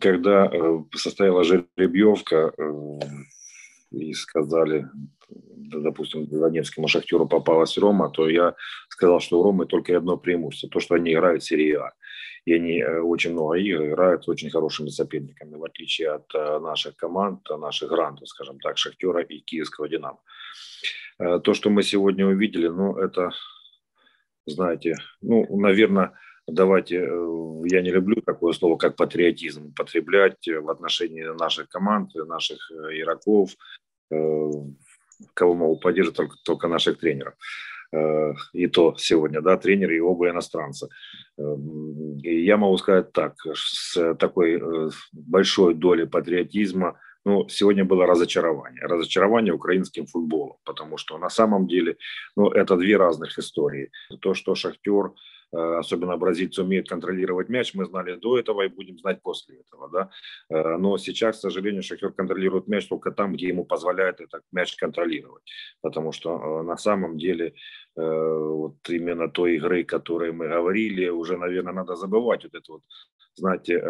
когда э, состояла жеребьевка э, и сказали, допустим, Донецкому шахтеру попалась Рома, то я сказал, что у Ромы только одно преимущество, то, что они играют в серии А. И они э, очень много игр играют с очень хорошими соперниками, в отличие от наших команд, наших грантов, скажем так, Шахтера и Киевского Динамо. То, что мы сегодня увидели, ну, это, знаете, ну, наверное, давайте, э, я не люблю такое слово, как патриотизм, потреблять в отношении наших команд, наших э, игроков, э, кого могут поддерживать только, только наших тренеров. И то сегодня, да, тренеры и оба иностранца. И я могу сказать так, с такой большой долей патриотизма, ну, сегодня было разочарование. Разочарование украинским футболом, потому что на самом деле, ну, это две разных истории. То, что Шахтер Э, особенно бразильцы умеют контролировать мяч, мы знали до этого и будем знать после этого, да. Э, но сейчас, к сожалению, Шахтер контролирует мяч только там, где ему позволяет этот мяч контролировать, потому что э, на самом деле вот именно той игры, о которой мы говорили, уже, наверное, надо забывать вот это вот знаете,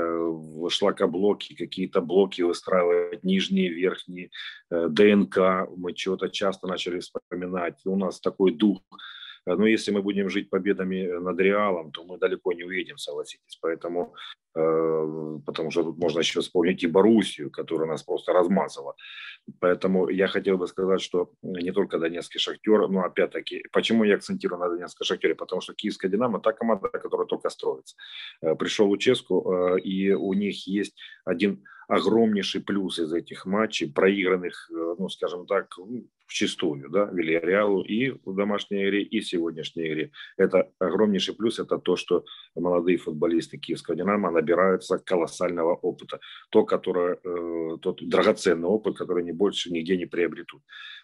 шлакоблоки, какие-то блоки выстраивать, нижние, верхние, ДНК, мы что-то часто начали вспоминать. У нас такой дух Э, но если мы будем жить победами э, над Реалом, то мы далеко не уедем, согласитесь. Поэтому, э, потому что тут можно еще вспомнить и Боруссию, которая нас просто размазала. Поэтому я хотел бы сказать, что не только Донецкий Шахтер, но опять-таки, почему я акцентирую на Донецком Шахтере? Потому что Киевская Динамо – та команда, которая только строится. Пришел Луческу, и у них есть один огромнейший плюс из этих матчей, проигранных, ну, скажем так, в чистую, да, Вильяреалу и в домашней игре, и в сегодняшней игре. Это огромнейший плюс, это то, что молодые футболисты Киевского «Динамо» набираются колоссального опыта. То, которое, э, тот драгоценный опыт, который они больше нигде не приобретут.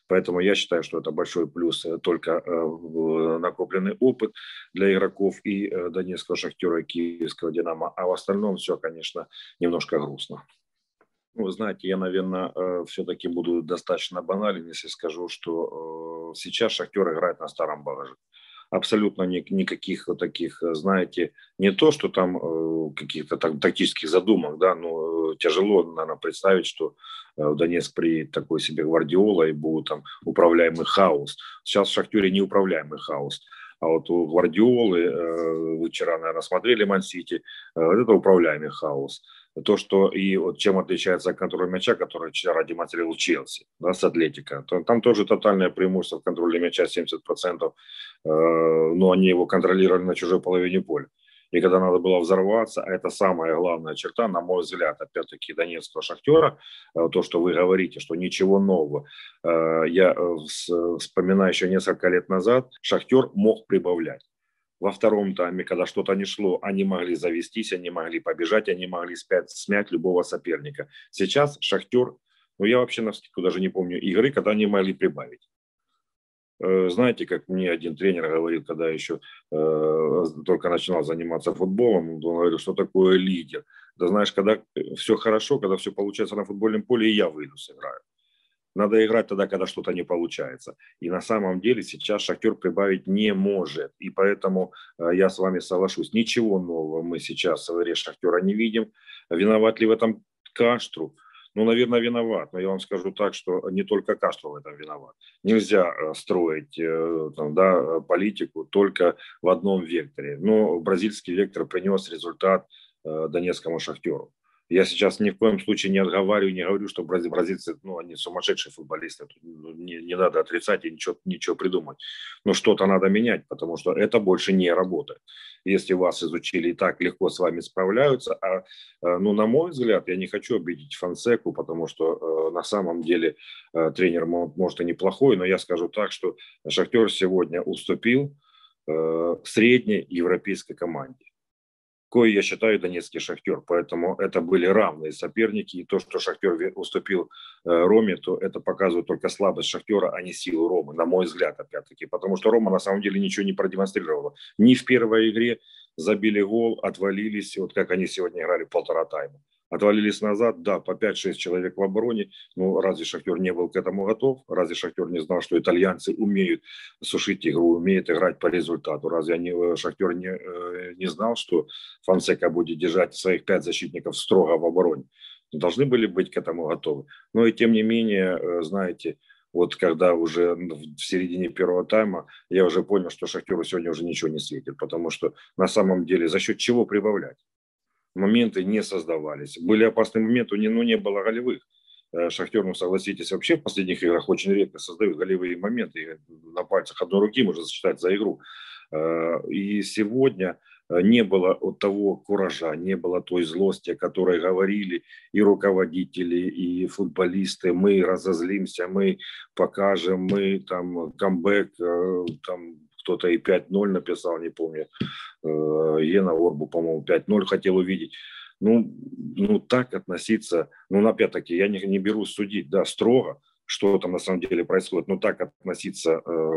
Поэтому я считаю, что это большой плюс э, только э, накопленный опыт для игроков и Донецкого «Шахтера», и Киевского «Динамо». А в остальном все, конечно, немножко грустно. Вы знаете, я, наверное, э, все-таки буду достаточно банален, если скажу, что э, сейчас Шахтер играет на старом багаже. Абсолютно никаких вот таких, э, знаете, не то, что там каких-то так, тактических задумок, да, но тяжело, наверное, представить, что в Донецк приедет такой себе гвардиола и будет там управляемый хаос. Сейчас в Шахтере неуправляемый хаос. А вот у Гвардиолы, вы вчера, наверное, смотрели Ман-Сити, это управляемый хаос то, что и вот чем отличается контроль мяча, который вчера демонстрировал Челси да, с Атлетика. То, там тоже тотальное преимущество в контроле мяча 70%, э, но они его контролировали на чужой половине поля. И когда надо было взорваться, а это самая главная черта, на мой взгляд, опять-таки, донецкого шахтера, э, то, что вы говорите, что ничего нового. Э, я э, вспоминаю еще несколько лет назад, шахтер мог прибавлять во втором тайме, когда что-то не шло, они могли завестись, они могли побежать, они могли спять, смять любого соперника. Сейчас Шахтер, ну я вообще на скидку даже не помню игры, когда они могли прибавить. Э, знаете, как мне один тренер говорил, когда еще э, только начинал заниматься футболом, он говорил, что такое лидер. Да знаешь, когда все хорошо, когда все получается на футбольном поле, и я выйду сыграю. Надо играть тогда, когда что-то не получается. И на самом деле сейчас Шахтер прибавить не может. И поэтому э, я с вами соглашусь. Ничего нового мы сейчас в игре Шахтера не видим. Виноват ли в этом Каштру? Ну, наверное, виноват. Но я вам скажу так, что не только Каштру в этом виноват. Нельзя э, строить э, там, да, политику только в одном векторе. Но бразильский вектор принес результат Донецкому Шахтеру. Я сейчас ни в коем случае не отговариваю, не говорю, что бразильцы, ну, они сумасшедшие футболисты. Ну, не, не надо отрицать и ничего, ничего придумать. Но что-то надо менять, потому что это больше не работает. Если вас изучили и так легко с вами справляются, а, э, ну, на мой взгляд, я не хочу обидеть Фансеку, потому что э, на самом деле э, тренер может и неплохой, но я скажу так, что Шахтер сегодня уступил средней европейской команде кое я считаю донецкий шахтер. Поэтому это были равные соперники. И то, что шахтер уступил э, Роме, то это показывает только слабость шахтера, а не силу Ромы, на мой взгляд, опять-таки. Потому что Рома на самом деле ничего не продемонстрировала. Ни в первой игре забили гол, отвалились, вот как они сегодня играли полтора тайма. Отвалились назад, да, по 5-6 человек в обороне. Ну, разве Шахтер не был к этому готов? Разве Шахтер не знал, что итальянцы умеют сушить игру, умеют играть по результату? Разве они, э, Шахтер не, э, не знал, что Фонсека будет держать своих пять защитников строго в обороне? Должны были быть к этому готовы. Но и тем не менее, э, знаете, вот когда уже в середине первого тайма, я уже понял, что Шахтеру сегодня уже ничего не светит, потому что на самом деле за счет чего прибавлять? Моменты не создавались. Были опасные моменты, но не было голевых. Э, Шахтер, ну согласитесь, вообще в последних играх очень редко создают голевые моменты. На пальцах одной руки можно засчитать за игру. Э, и сегодня э, не было от того куража, не было той злости, о которой говорили и руководители, и футболисты. Мы разозлимся, мы покажем, мы там камбэк, там кто-то и 5-0 написал, не помню. Э, Ена Орбу, по-моему, 5-0 хотел увидеть. Ну, ну, так относиться, ну, опять-таки, я не, не беру судить, да, строго, что там на самом деле происходит, но так относиться э,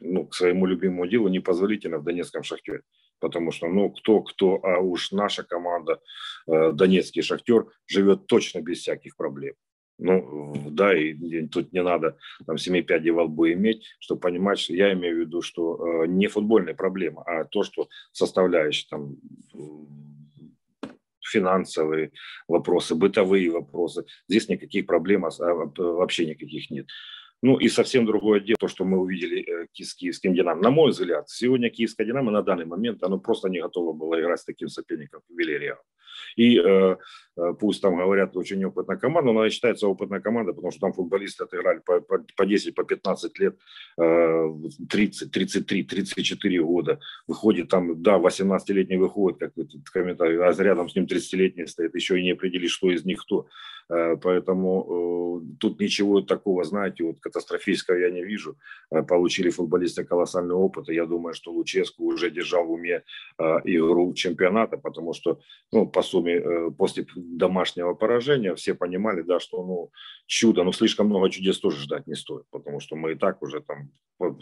ну, к своему любимому делу непозволительно в Донецком шахтере. Потому что, ну, кто-кто, а уж наша команда, э, Донецкий шахтер, живет точно без всяких проблем. Ну, да, и тут не надо там семи пядей во лбу иметь, чтобы понимать, что я имею в виду, что э, не футбольная проблема, а то, что составляющие там финансовые вопросы, бытовые вопросы. Здесь никаких проблем а, вообще никаких нет. Ну и совсем другое дело, то, что мы увидели э, с киевским «Динамо». На мой взгляд, сегодня киевская «Динамо» на данный момент, оно просто не готово было играть с таким соперником, как Вильяреал. И э, э, пусть там говорят очень опытная команда, но она считается опытная команда, потому что там футболисты отыграли по, по, по 10, по 15 лет, э, 30, 33, 34 года. Выходит там, да, 18-летний выходит, как этот комментарий, а рядом с ним 30-летний стоит, еще и не определить, что из них кто. Э, поэтому тут ничего такого, знаете, вот катастрофического я не вижу. Получили футболисты колоссальный опыт, и я думаю, что Луческу уже держал в уме игру чемпионата, потому что, ну, по сумме, после домашнего поражения все понимали, да, что, ну, чудо, но слишком много чудес тоже ждать не стоит, потому что мы и так уже там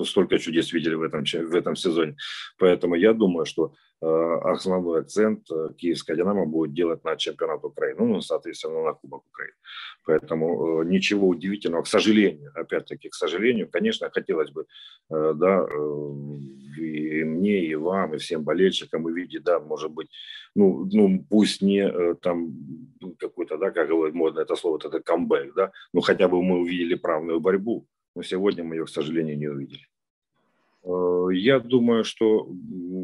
столько чудес видели в этом, в этом сезоне. Поэтому я думаю, что Э, основной акцент э, киевская «Динамо» будет делать на чемпионат Украины, ну, соответственно, на Кубок Украины. Поэтому э, ничего удивительного, к сожалению, опять-таки, к сожалению, конечно, хотелось бы, да, и мне, и вам, и всем болельщикам увидеть, да, может быть, ну, ну пусть не там какой-то, да, как говорит модно это слово, это камбэк, да, но хотя бы мы увидели правную борьбу, но сегодня мы ее, к сожалению, не увидели. Я думаю, что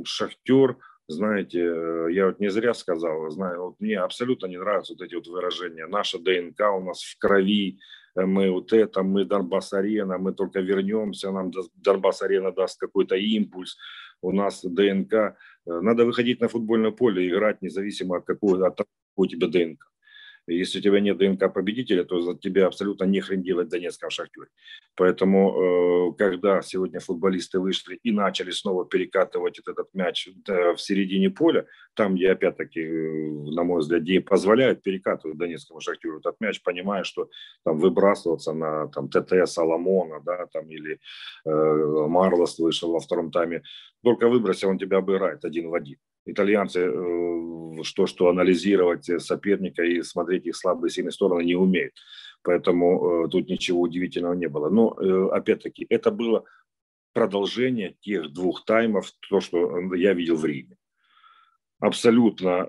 Шахтер знаете, э, я вот не зря сказал, знаю, вот мне абсолютно не нравятся вот эти вот выражения. Наша ДНК у нас в крови, э, мы вот это, мы Донбасс-арена, мы только вернемся, нам Донбасс-арена даст какой-то импульс, у нас ДНК. Э, надо выходить на футбольное поле, играть независимо от какого, от какой у тебя ДНК. Если у тебя нет ДНК победителя, то за тебя абсолютно не хрен делать Донецком шахтере. Поэтому, э, когда сегодня футболисты вышли и начали снова перекатывать этот мяч в середине поля, там, где, опять-таки, э, на мой взгляд, где позволяют перекатывать Донецкому шахтеру этот мяч, понимая, что там выбрасываться на там, ТТ Соломона, да, там, или э, Марлос вышел во втором тайме, только выбросил, он тебя обыграет один в один. Итальянцы э, что, что анализировать соперника и смотреть их слабые сильные стороны не умеют. Поэтому э, тут ничего удивительного не было. Но, э, опять-таки, это было продолжение тех двух таймов, то, что я видел в Риме. Абсолютно,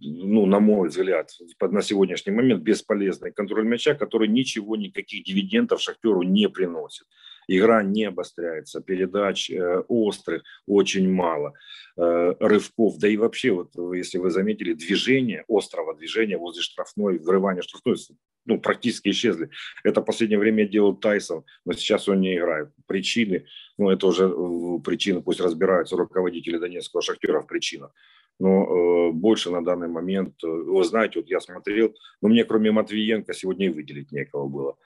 ну, на мой взгляд, на сегодняшний момент бесполезный контроль мяча, который ничего, никаких дивидендов Шахтеру не приносит игра не обостряется, передач э, острых очень мало, э, рывков, да и вообще, вот если вы заметили, движение, острого движения возле штрафной, врывание штрафной, ну, практически исчезли. Это в последнее время делал Тайсон, но сейчас он не играет. Причины, ну, это уже э, причины, пусть разбираются руководители Донецкого шахтера в причинах. Но э, больше на данный момент, вы знаете, вот я смотрел, но мне кроме Матвиенко сегодня и выделить некого было.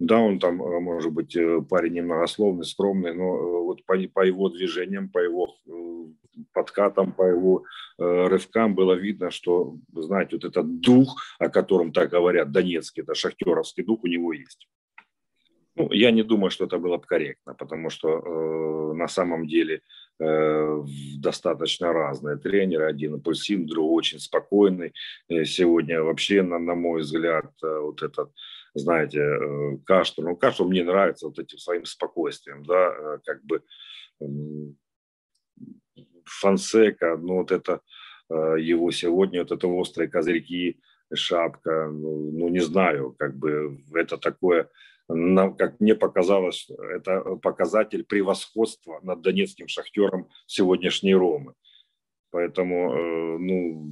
Да, он там, э, может быть, э, парень немногословный, скромный, но э, вот по, по его движениям, по его подкатам, по его рывкам было видно, что, знаете, вот этот дух, о котором так говорят, донецкий, это шахтеровский дух у него есть. Ну, я не думаю, что это было бы корректно, потому что э, на самом деле э, достаточно разные тренеры. Один импульсивный, другой очень спокойный. Э, сегодня вообще, на, на мой взгляд, э, вот этот, знаете, э, Кашту, ну, Кашту мне нравится вот этим своим спокойствием, да, э, как бы Фансека, ну, вот это э, его сегодня, вот это острые козырьки, шапка, ну, ну не знаю, как бы это такое как мне показалось, это показатель превосходства над донецким шахтером сегодняшней Ромы. Поэтому, ну,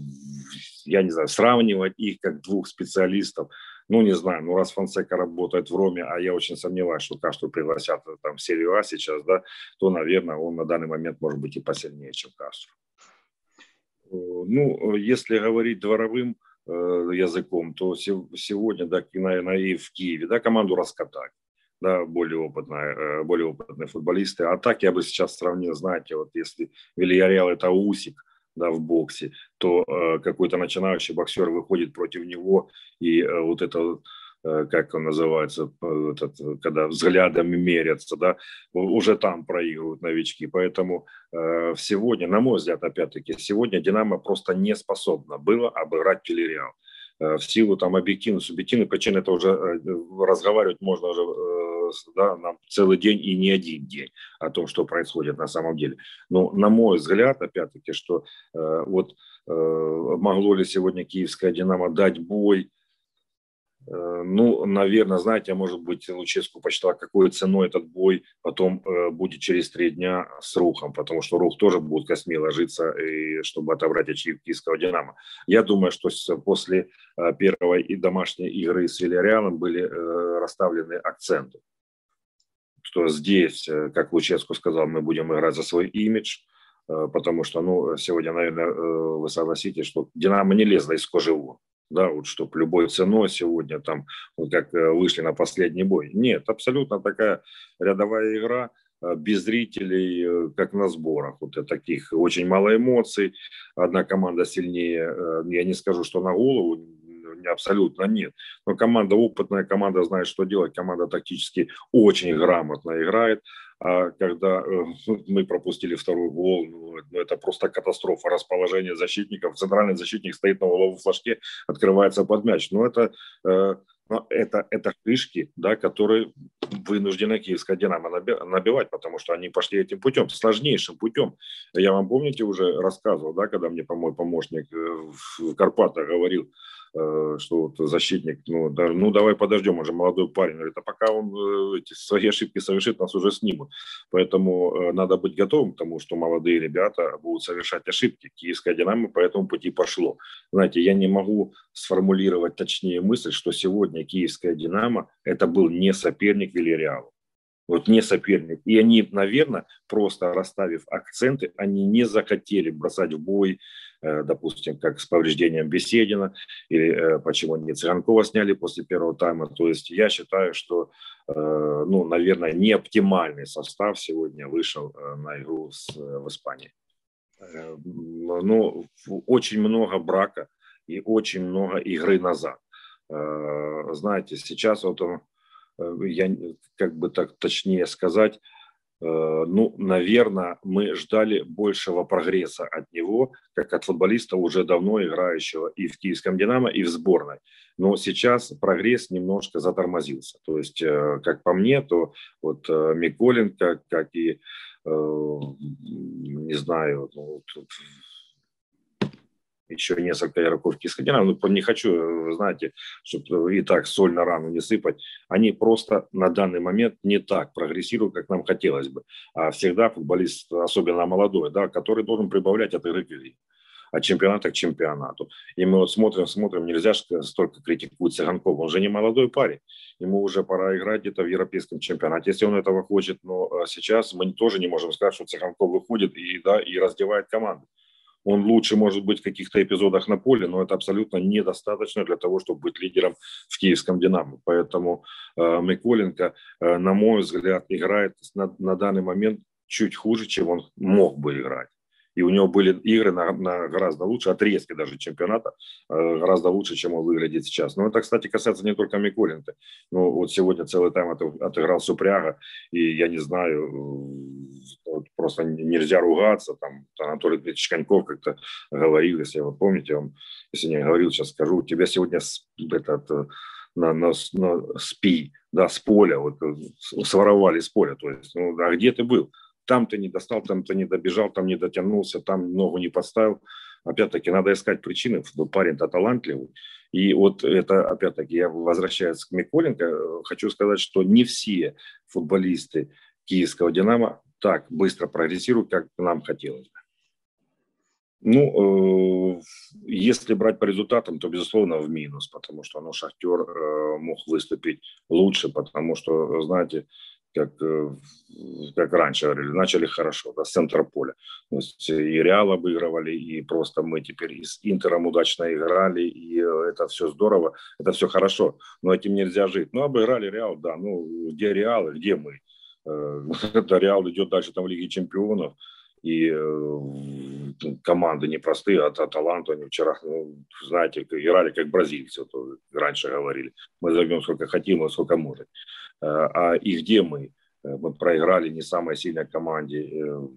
я не знаю, сравнивать их как двух специалистов, ну, не знаю, ну, раз Фонсека работает в Роме, а я очень сомневаюсь, что Кашту пригласят там в серию А сейчас, да, то, наверное, он на данный момент может быть и посильнее, чем Кашту. Э, ну, если говорить дворовым, Э, языком, то сегодня, да, наверное, и в Киеве, да, команду раскатать, да, более опытные, э, более опытные футболисты. А так я бы сейчас сравнил, знаете, вот если Вильяреал это Усик, да, в боксе, то э, какой-то начинающий боксер выходит против него, и э, вот это Э, как он называется, э, этот, когда взглядами мерятся, да, уже там проигрывают новички. Поэтому э, сегодня, на мой взгляд, опять-таки, сегодня «Динамо» просто не способна было обыграть «Телереал». В силу там объективной, субъективной причины это уже разговаривать можно уже да, нам целый день и не один день о том, что происходит на самом деле. Но на мой взгляд, опять-таки, что вот могло ли сегодня киевская «Динамо» дать бой Э, ну, наверное, знаете, может быть, Луческу почитала, какой ценой этот бой потом э, будет через три дня с Рухом, потому что Рух тоже будет косми ложиться, и, чтобы отобрать очки киевского «Динамо». Я думаю, что после э, первой и домашней игры с Вильяреалом были расставлены акценты, что здесь, как Луческу сказал, мы будем играть за свой имидж, потому что, ну, сегодня, наверное, вы согласитесь, что «Динамо» не лезла из кожи вон да, вот чтобы любой ценой сегодня там, вот как э, вышли на последний бой. Нет, абсолютно такая рядовая игра, э, без зрителей, э, как на сборах. Вот таких очень мало эмоций. Одна команда сильнее, я не скажу, что на голову, абсолютно нет. Но команда опытная, команда знает, что делать, команда тактически очень грамотно играет. А когда э, мы пропустили второй гол, ну, ну, это просто катастрофа. Расположение защитников. Центральный защитник стоит на угловом флажке, открывается под мяч. Но это, э, это, это шишки, да, которые вынуждена киевская «Динамо» набивать, потому что они пошли этим путем, сложнейшим путем. Я вам, помните, уже рассказывал, да, когда мне мой помощник э, в Карпатах говорил, что вот защитник, ну, даже, ну давай подождем, он же молодой парень. Говорит, а пока он э, эти свои ошибки совершит, нас уже снимут. Поэтому э, надо быть готовым к тому, что молодые ребята будут совершать ошибки. Киевская «Динамо» по этому пути пошло. Знаете, я не могу сформулировать точнее мысль, что сегодня киевская «Динамо» это был не соперник Вильяреалу вот не соперник. И они, наверное, просто расставив акценты, они не захотели бросать в бой, э, допустим, как с повреждением Беседина, или э, почему не Цыганкова сняли после первого тайма. То есть я считаю, что, э, ну, наверное, не оптимальный состав сегодня вышел на игру с, в Испании. Ну, очень много брака и очень много игры назад. Знаете, сейчас вот он Э, я как бы так точнее сказать, э, ну, наверное, мы ждали большего прогресса от него, как от футболиста уже давно играющего и в киевском «Динамо», и в сборной. Но сейчас прогресс немножко затормозился. То есть, э, как по мне, то вот Миколенко, как и, не знаю, ну, еще несколько игроков Кискадина, ну, не хочу, знаете, чтобы и так соль на рану не сыпать, они просто на данный момент не так прогрессируют, как нам хотелось бы. А всегда футболист, особенно молодой, да, который должен прибавлять от игры от чемпионата к чемпионату. И мы вот смотрим, смотрим, нельзя столько критикует Цыганков, он же не молодой парень, ему уже пора играть где-то в европейском чемпионате, если он этого хочет, но сейчас мы тоже не можем сказать, что Цыганков выходит и, да, и раздевает команду. Он лучше может быть в каких-то эпизодах на поле, но это абсолютно недостаточно для того, чтобы быть лидером в киевском «Динамо». Поэтому э, Миколенко, э, на мой взгляд, играет на, на данный момент чуть хуже, чем он мог бы играть. И у него были игры на, на гораздо лучше, отрезки даже чемпионата, э, гораздо лучше, чем он выглядит сейчас. Но это, кстати, касается не только Миколенко. Ну, вот сегодня целый тайм отыграл Супряга, и я не знаю, вот просто нельзя ругаться, там Анатолий Дмитриевич Коньков как-то говорил, если вы помните, он, если не говорил, сейчас скажу, у тебя сегодня этот, э, на, на, на спи, да, с поля, вот, э, своровали с поля, то есть, ну, а где ты был? Там ты не достал, там ты не добежал, там не дотянулся, там ногу не подставил. Опять-таки, надо искать причины, парень-то талантливый, и вот это, опять-таки, я возвращаюсь к Миколенко, хочу сказать, что не все футболисты киевского «Динамо» так быстро прогрессируют, как нам хотелось бы. Ну, э, если брать по результатам, то, безусловно, в минус, потому что ну, Шахтер э, мог выступить лучше, потому что, знаете, как, э, как раньше говорили, начали хорошо, да, с центра поля. То есть и Реал обыгрывали, и просто мы теперь и с Интером удачно играли, и это все здорово, это все хорошо, но этим нельзя жить. Ну, обыграли Реал, да, ну, где Реал, где мы? Э, это Реал идет дальше там в Лиге Чемпионов, и э, команды непростые, а талант они вчера, ну, знаете, играли как бразильцы, то раньше говорили. Мы зовем сколько хотим, а сколько можем. Э, а и где мы? Э, мы проиграли не самой сильной команде э,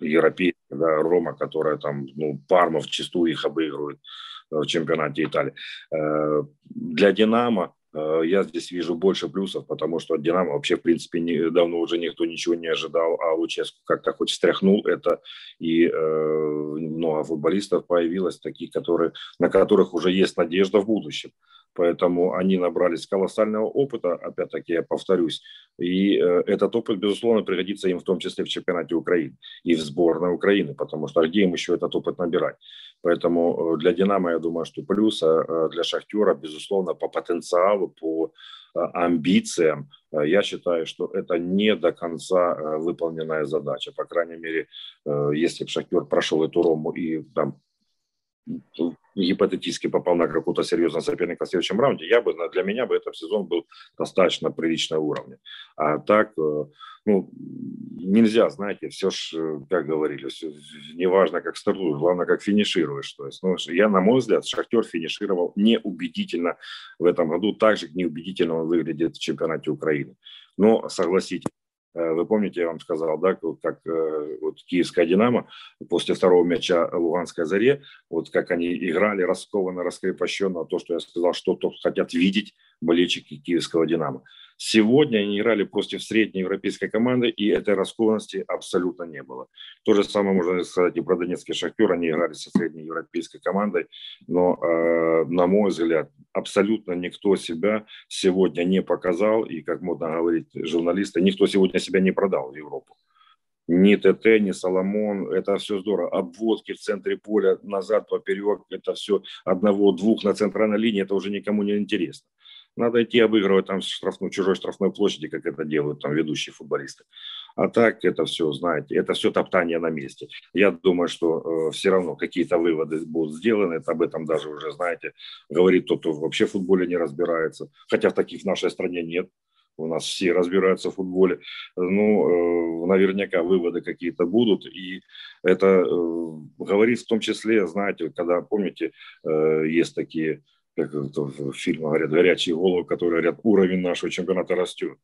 европейской, да, Рома, которая там, ну, Парма в чистую их обыгрывает в чемпионате Италии. Для Динамо я здесь вижу больше плюсов, потому что от Динамо вообще, в принципе, не, давно уже никто ничего не ожидал, а Луческу как-то хоть стряхнул это, и э, много футболистов появилось, таких, которые, на которых уже есть надежда в будущем поэтому они набрались колоссального опыта, опять-таки я повторюсь, и э, этот опыт, безусловно, пригодится им в том числе в чемпионате Украины и в сборной Украины, потому что где им еще этот опыт набирать. Поэтому э, для «Динамо», я думаю, что плюс, а для «Шахтера», безусловно, по потенциалу, по э, амбициям, я считаю, что это не до конца выполненная задача. По крайней мере, если бы «Шахтер» прошел эту Рому и там гипотетически попал на какого-то серьезного соперника в следующем раунде, я бы, для меня бы этот сезон был достаточно приличного уровня. А так, э, ну, нельзя, знаете, все ж, э, как говорили, все, неважно, как стартуешь, главное, как финишируешь. То есть, ну, я, на мой взгляд, Шахтер финишировал неубедительно в этом году, так же неубедительно он выглядит в чемпионате Украины. Но, согласитесь, вы помните, я вам сказал, да, как э, вот киевская «Динамо» после второго мяча Луганской «Заре», вот как они играли раскованно, раскрепощенно, то, что я сказал, что-то хотят видеть болельщики киевского «Динамо». Сегодня они играли против средней европейской команды, и этой раскованности абсолютно не было. То же самое можно сказать и про Донецкий Шахтер. Они играли со средней европейской командой, но, э, на мой взгляд, абсолютно никто себя сегодня не показал, и, как модно говорить журналисты, никто сегодня себя не продал в Европу ни ТТ, ни Соломон, это все здорово. Обводки в центре поля, назад, поперек, это все одного-двух на центральной линии, это уже никому не интересно. Надо идти обыгрывать там штрафную, чужой штрафной площади, как это делают там ведущие футболисты. А так это все, знаете, это все топтание на месте. Я думаю, что э, все равно какие-то выводы будут сделаны. Это об этом даже уже, знаете, говорит тот, кто вообще в футболе не разбирается. Хотя таких в нашей стране нет. У нас все разбираются в футболе. Ну, э, наверняка выводы какие-то будут. И это э, говорит в том числе, знаете, когда, помните, э, есть такие как в фильме говорят, горячие головы, которые говорят, уровень нашего чемпионата растет.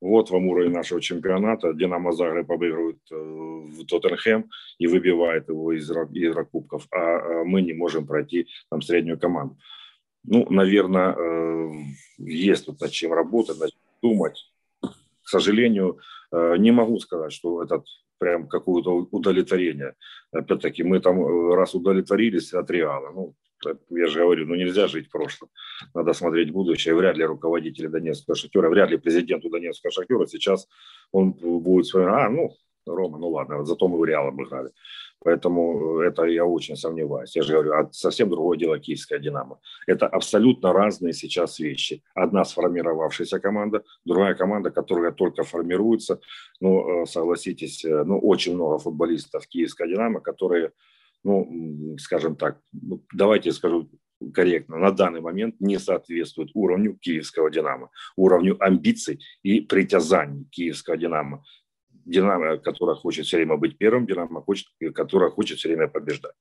Вот вам уровень нашего чемпионата. Динамо Загреб обыгрывает э, в Тоттенхэм и выбивает его из Еврокубков, а, а мы не можем пройти там среднюю команду. Ну, наверное, э, есть тут над чем работать, над чем думать. К сожалению, э, не могу сказать, что этот прям какое-то удовлетворение. Опять-таки, мы там раз удовлетворились от Реала. Ну, я же говорю, ну нельзя жить в прошлом. Надо смотреть будущее. Вряд ли руководители Донецкого шахтера, вряд ли президенту Донецкого шахтера сейчас он будет вспоминать, а, ну, Рома, ну ладно, зато мы в Реал обыграли. Поэтому это я очень сомневаюсь. Я же говорю, а совсем другое дело киевская «Динамо». Это абсолютно разные сейчас вещи. Одна сформировавшаяся команда, другая команда, которая только формируется. Ну, э, согласитесь, э, ну, очень много футболистов киевской «Динамо», которые ну, скажем так, ну, давайте скажу корректно, на данный момент не соответствует уровню киевского «Динамо», уровню амбиций и притязаний киевского «Динамо». «Динамо», которая хочет все время быть первым, «Динамо», хочет, которая хочет все время побеждать.